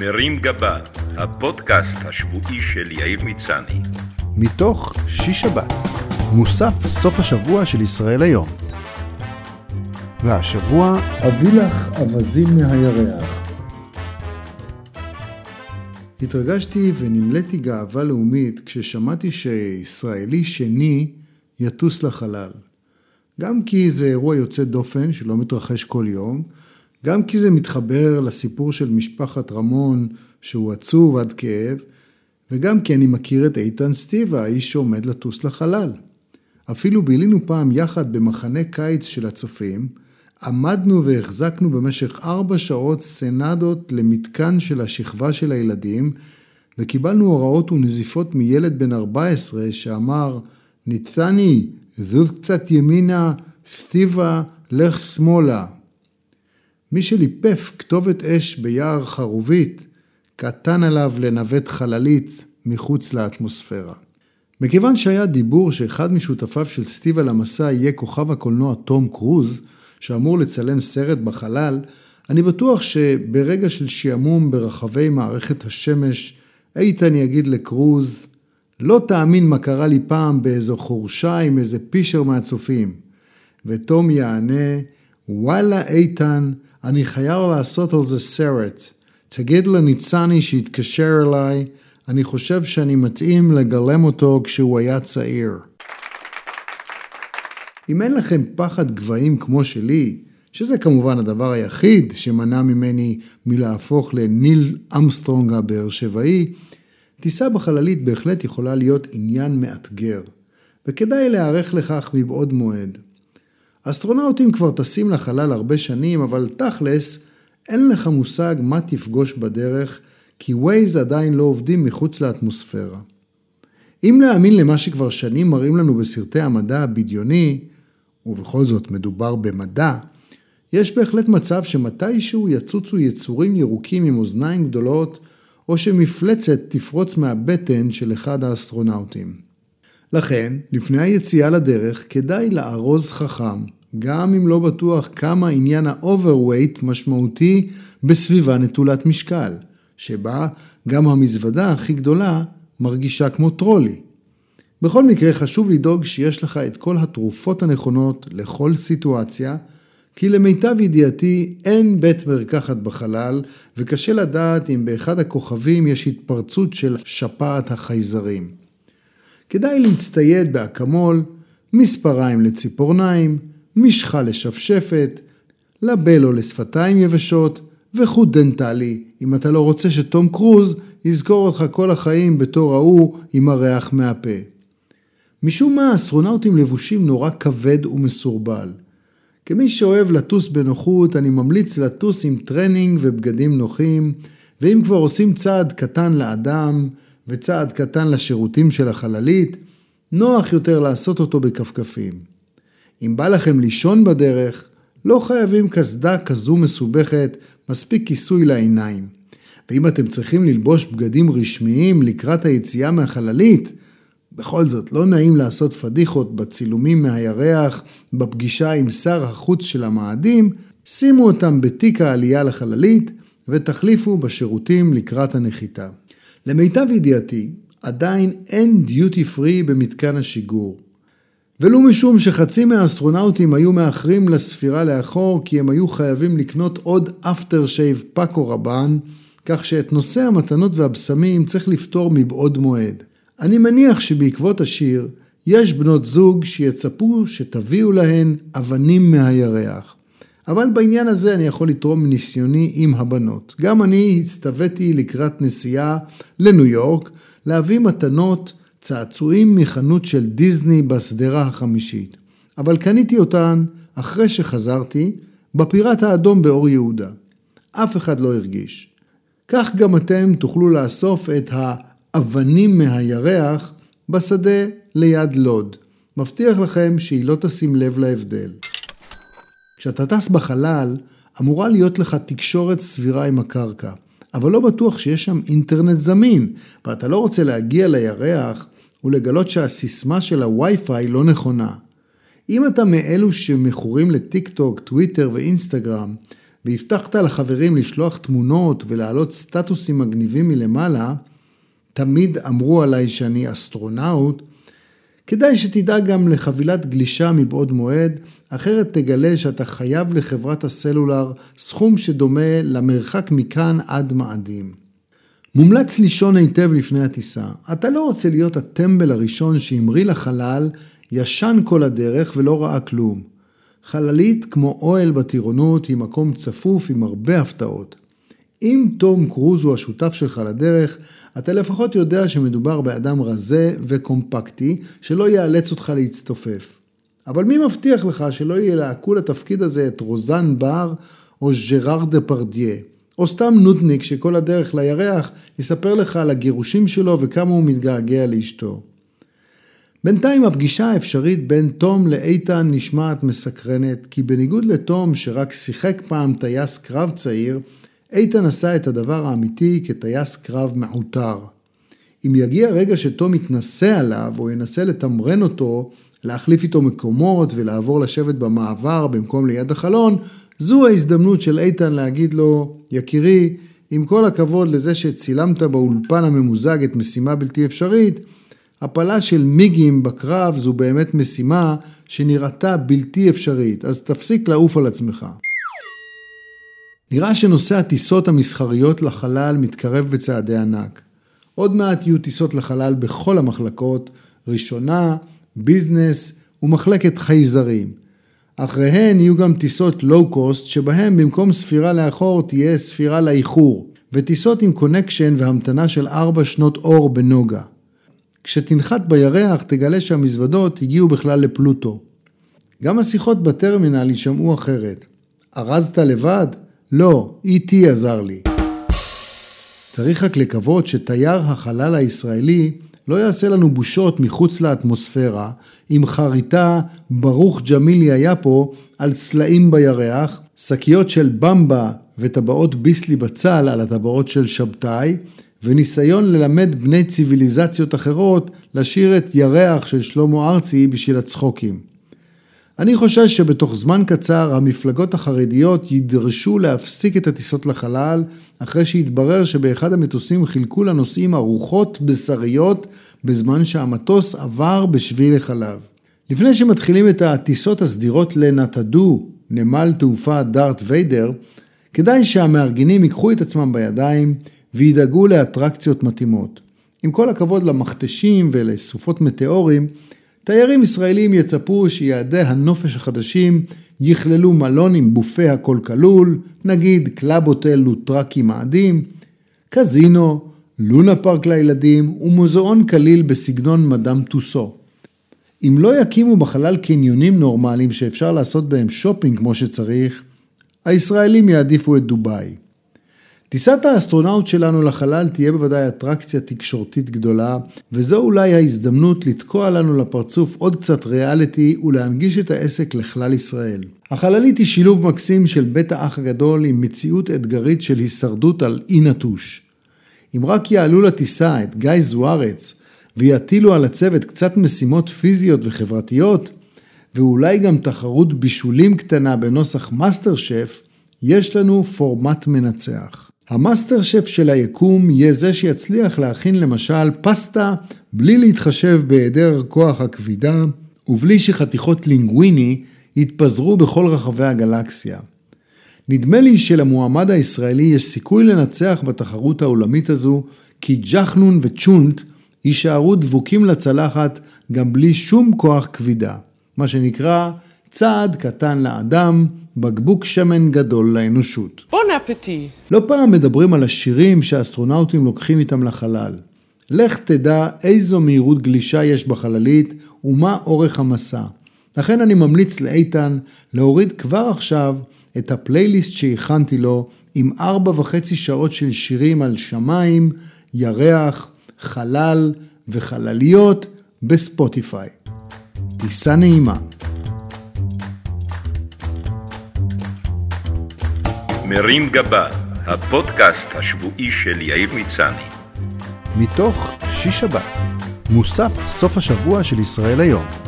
מרים גבה, הפודקאסט השבועי של יאיר מצני. מתוך שיש שבת, מוסף סוף השבוע של ישראל היום. והשבוע, אביא לך אווזים מהירח. התרגשתי ונמלאתי גאווה לאומית כששמעתי שישראלי שני יטוס לחלל. גם כי זה אירוע יוצא דופן שלא מתרחש כל יום, גם כי זה מתחבר לסיפור של משפחת רמון שהוא עצוב עד כאב, וגם כי אני מכיר את איתן סטיבה, האיש שעומד לטוס לחלל. אפילו בילינו פעם יחד במחנה קיץ של הצופים, עמדנו והחזקנו במשך ארבע שעות סנדות למתקן של השכבה של הילדים, וקיבלנו הוראות ונזיפות מילד בן 14 שאמר, ניצני, זוז קצת ימינה, סטיבה, לך שמאלה. מי שליפף כתובת אש ביער חרובית, קטן עליו לנווט חללית מחוץ לאטמוספירה. מכיוון שהיה דיבור שאחד משותפיו של סטיבה למסע יהיה כוכב הקולנוע תום קרוז, שאמור לצלם סרט בחלל, אני בטוח שברגע של שעמום ברחבי מערכת השמש, איתן יגיד לקרוז, לא תאמין מה קרה לי פעם באיזו חורשה עם איזה פישר מהצופים. ותום יענה, וואלה איתן, אני חייב לעשות על זה סרט. תגיד לניצני שיתקשר אליי, אני חושב שאני מתאים לגלם אותו כשהוא היה צעיר. אם אין לכם פחד גבהים כמו שלי, שזה כמובן הדבר היחיד שמנע ממני מלהפוך לניל אמסטרונג הבאר שבעי, טיסה בחללית בהחלט יכולה להיות עניין מאתגר, וכדאי להיערך לכך מבעוד מועד. אסטרונאוטים כבר טסים לחלל הרבה שנים, אבל תכלס, אין לך מושג מה תפגוש בדרך, כי ווייז עדיין לא עובדים מחוץ לאטמוספירה. אם להאמין למה שכבר שנים מראים לנו בסרטי המדע הבדיוני, ובכל זאת מדובר במדע, יש בהחלט מצב שמתישהו יצוצו יצורים ירוקים עם אוזניים גדולות, או שמפלצת תפרוץ מהבטן של אחד האסטרונאוטים. לכן, לפני היציאה לדרך, כדאי לארוז חכם, גם אם לא בטוח כמה עניין ה-overweight משמעותי בסביבה נטולת משקל, שבה גם המזוודה הכי גדולה מרגישה כמו טרולי. בכל מקרה חשוב לדאוג שיש לך את כל התרופות הנכונות לכל סיטואציה, כי למיטב ידיעתי אין בית מרקחת בחלל, וקשה לדעת אם באחד הכוכבים יש התפרצות של שפעת החייזרים. כדאי להצטייד באקמול, מספריים לציפורניים, משחה לשפשפת, לבלו לשפתיים יבשות וחוט דנטלי, אם אתה לא רוצה שתום קרוז יזכור אותך כל החיים בתור ההוא עם הריח מהפה. משום מה האסטרונאוטים לבושים נורא כבד ומסורבל. כמי שאוהב לטוס בנוחות, אני ממליץ לטוס עם טרנינג ובגדים נוחים, ואם כבר עושים צעד קטן לאדם וצעד קטן לשירותים של החללית, נוח יותר לעשות אותו בכפכפים. אם בא לכם לישון בדרך, לא חייבים קסדה כזו מסובכת, מספיק כיסוי לעיניים. ואם אתם צריכים ללבוש בגדים רשמיים לקראת היציאה מהחללית, בכל זאת, לא נעים לעשות פדיחות בצילומים מהירח, בפגישה עם שר החוץ של המאדים, שימו אותם בתיק העלייה לחללית ותחליפו בשירותים לקראת הנחיתה. למיטב ידיעתי, עדיין אין דיוטי פרי במתקן השיגור. ולו משום שחצי מהאסטרונאוטים היו מאחרים לספירה לאחור כי הם היו חייבים לקנות עוד אפטר שייב פאקו רבן, כך שאת נושא המתנות והבשמים צריך לפתור מבעוד מועד. אני מניח שבעקבות השיר יש בנות זוג שיצפו שתביאו להן אבנים מהירח. אבל בעניין הזה אני יכול לתרום מניסיוני עם הבנות. גם אני הצטוויתי לקראת נסיעה לניו יורק להביא מתנות צעצועים מחנות של דיסני בשדרה החמישית, אבל קניתי אותן אחרי שחזרתי בפיראט האדום באור יהודה. אף אחד לא הרגיש. כך גם אתם תוכלו לאסוף את האבנים מהירח בשדה ליד לוד. מבטיח לכם שהיא לא תשים לב להבדל. כשאתה טס בחלל, אמורה להיות לך תקשורת סבירה עם הקרקע, אבל לא בטוח שיש שם אינטרנט זמין, ואתה לא רוצה להגיע לירח ולגלות שהסיסמה של הווי-פיי לא נכונה. אם אתה מאלו שמכורים לטיק טוק, טוויטר ואינסטגרם, והבטחת לחברים לשלוח תמונות ולהעלות סטטוסים מגניבים מלמעלה, תמיד אמרו עליי שאני אסטרונאוט, כדאי שתדאג גם לחבילת גלישה מבעוד מועד, אחרת תגלה שאתה חייב לחברת הסלולר סכום שדומה למרחק מכאן עד מאדים. מומלץ לישון היטב לפני הטיסה. אתה לא רוצה להיות הטמבל הראשון שהמריא לחלל, ישן כל הדרך ולא ראה כלום. חללית כמו אוהל בטירונות היא מקום צפוף עם הרבה הפתעות. אם תום קרוז הוא השותף שלך לדרך, אתה לפחות יודע שמדובר באדם רזה וקומפקטי, שלא יאלץ אותך להצטופף. אבל מי מבטיח לך שלא ילהקו לתפקיד הזה את רוזן בר או ז'ראר דה פרדיה, או סתם נודניק שכל הדרך לירח יספר לך על הגירושים שלו וכמה הוא מתגעגע לאשתו. בינתיים הפגישה האפשרית בין תום לאיתן נשמעת מסקרנת, כי בניגוד לתום שרק שיחק פעם טייס קרב צעיר, איתן עשה את הדבר האמיתי כטייס קרב מעוטר. אם יגיע רגע שתום יתנסה עליו או ינסה לתמרן אותו, להחליף איתו מקומות ולעבור לשבת במעבר במקום ליד החלון, זו ההזדמנות של איתן להגיד לו, יקירי, עם כל הכבוד לזה שצילמת באולפן הממוזג את משימה בלתי אפשרית, הפלה של מיגים בקרב זו באמת משימה שנראתה בלתי אפשרית, אז תפסיק לעוף על עצמך. נראה שנושא הטיסות המסחריות לחלל מתקרב בצעדי ענק. עוד מעט יהיו טיסות לחלל בכל המחלקות, ראשונה, ביזנס ומחלקת חייזרים. אחריהן יהיו גם טיסות לואו-קוסט, שבהן במקום ספירה לאחור תהיה ספירה לאיחור, וטיסות עם קונקשן והמתנה של ארבע שנות אור בנוגה. כשתנחת בירח תגלה שהמזוודות הגיעו בכלל לפלוטו. גם השיחות בטרמינל יישמעו אחרת. ארזת לבד? לא, E.T. עזר לי. צריך רק לקוות שתייר החלל הישראלי לא יעשה לנו בושות מחוץ לאטמוספירה עם חריטה ברוך ג'מילי היה פה על סלעים בירח, שקיות של במבה וטבעות ביסלי בצל על הטבעות של שבתאי, וניסיון ללמד בני ציוויליזציות אחרות לשיר את ירח של שלמה ארצי בשביל הצחוקים. אני חושש שבתוך זמן קצר המפלגות החרדיות יידרשו להפסיק את הטיסות לחלל, אחרי שהתברר שבאחד המטוסים חילקו לנוסעים ארוחות בשריות בזמן שהמטוס עבר בשביל החלב. לפני שמתחילים את הטיסות הסדירות לנתדו, נמל תעופה דארט ויידר, כדאי שהמארגנים ייקחו את עצמם בידיים וידאגו לאטרקציות מתאימות. עם כל הכבוד למכתשים ולסופות מטאורים, תיירים ישראלים יצפו שיעדי הנופש החדשים יכללו מלון עם בופה הכל כלול, נגיד קלאב הוטל לוטרקי מאדים, קזינו, לונה פארק לילדים ומוזיאון כליל בסגנון מדאם טוסו. אם לא יקימו בחלל קניונים נורמליים שאפשר לעשות בהם שופינג כמו שצריך, הישראלים יעדיפו את דובאי. טיסת האסטרונאוט שלנו לחלל תהיה בוודאי אטרקציה תקשורתית גדולה, וזו אולי ההזדמנות לתקוע לנו לפרצוף עוד קצת ריאליטי ולהנגיש את העסק לכלל ישראל. החללית היא שילוב מקסים של בית האח הגדול עם מציאות אתגרית של הישרדות על אי נטוש. אם רק יעלו לטיסה את גיא זוארץ ויטילו על הצוות קצת משימות פיזיות וחברתיות, ואולי גם תחרות בישולים קטנה בנוסח מאסטר שף, יש לנו פורמט מנצח. המאסטר שף של היקום יהיה זה שיצליח להכין למשל פסטה בלי להתחשב בהיעדר כוח הכבידה ובלי שחתיכות לינגוויני יתפזרו בכל רחבי הגלקסיה. נדמה לי שלמועמד הישראלי יש סיכוי לנצח בתחרות העולמית הזו, כי ג'חנון וצ'ולנט יישארו דבוקים לצלחת גם בלי שום כוח כבידה, מה שנקרא צעד קטן לאדם, בקבוק שמן גדול לאנושות. בון אפטי. לא פעם מדברים על השירים שהאסטרונאוטים לוקחים איתם לחלל. לך תדע איזו מהירות גלישה יש בחללית ומה אורך המסע. לכן אני ממליץ לאיתן להוריד כבר עכשיו את הפלייליסט שהכנתי לו עם ארבע וחצי שעות של שירים על שמיים, ירח, חלל וחלליות בספוטיפיי. טיסה נעימה. מרים גבה, הפודקאסט השבועי של יאיר מצני. מתוך שיש שבת, מוסף סוף השבוע של ישראל היום.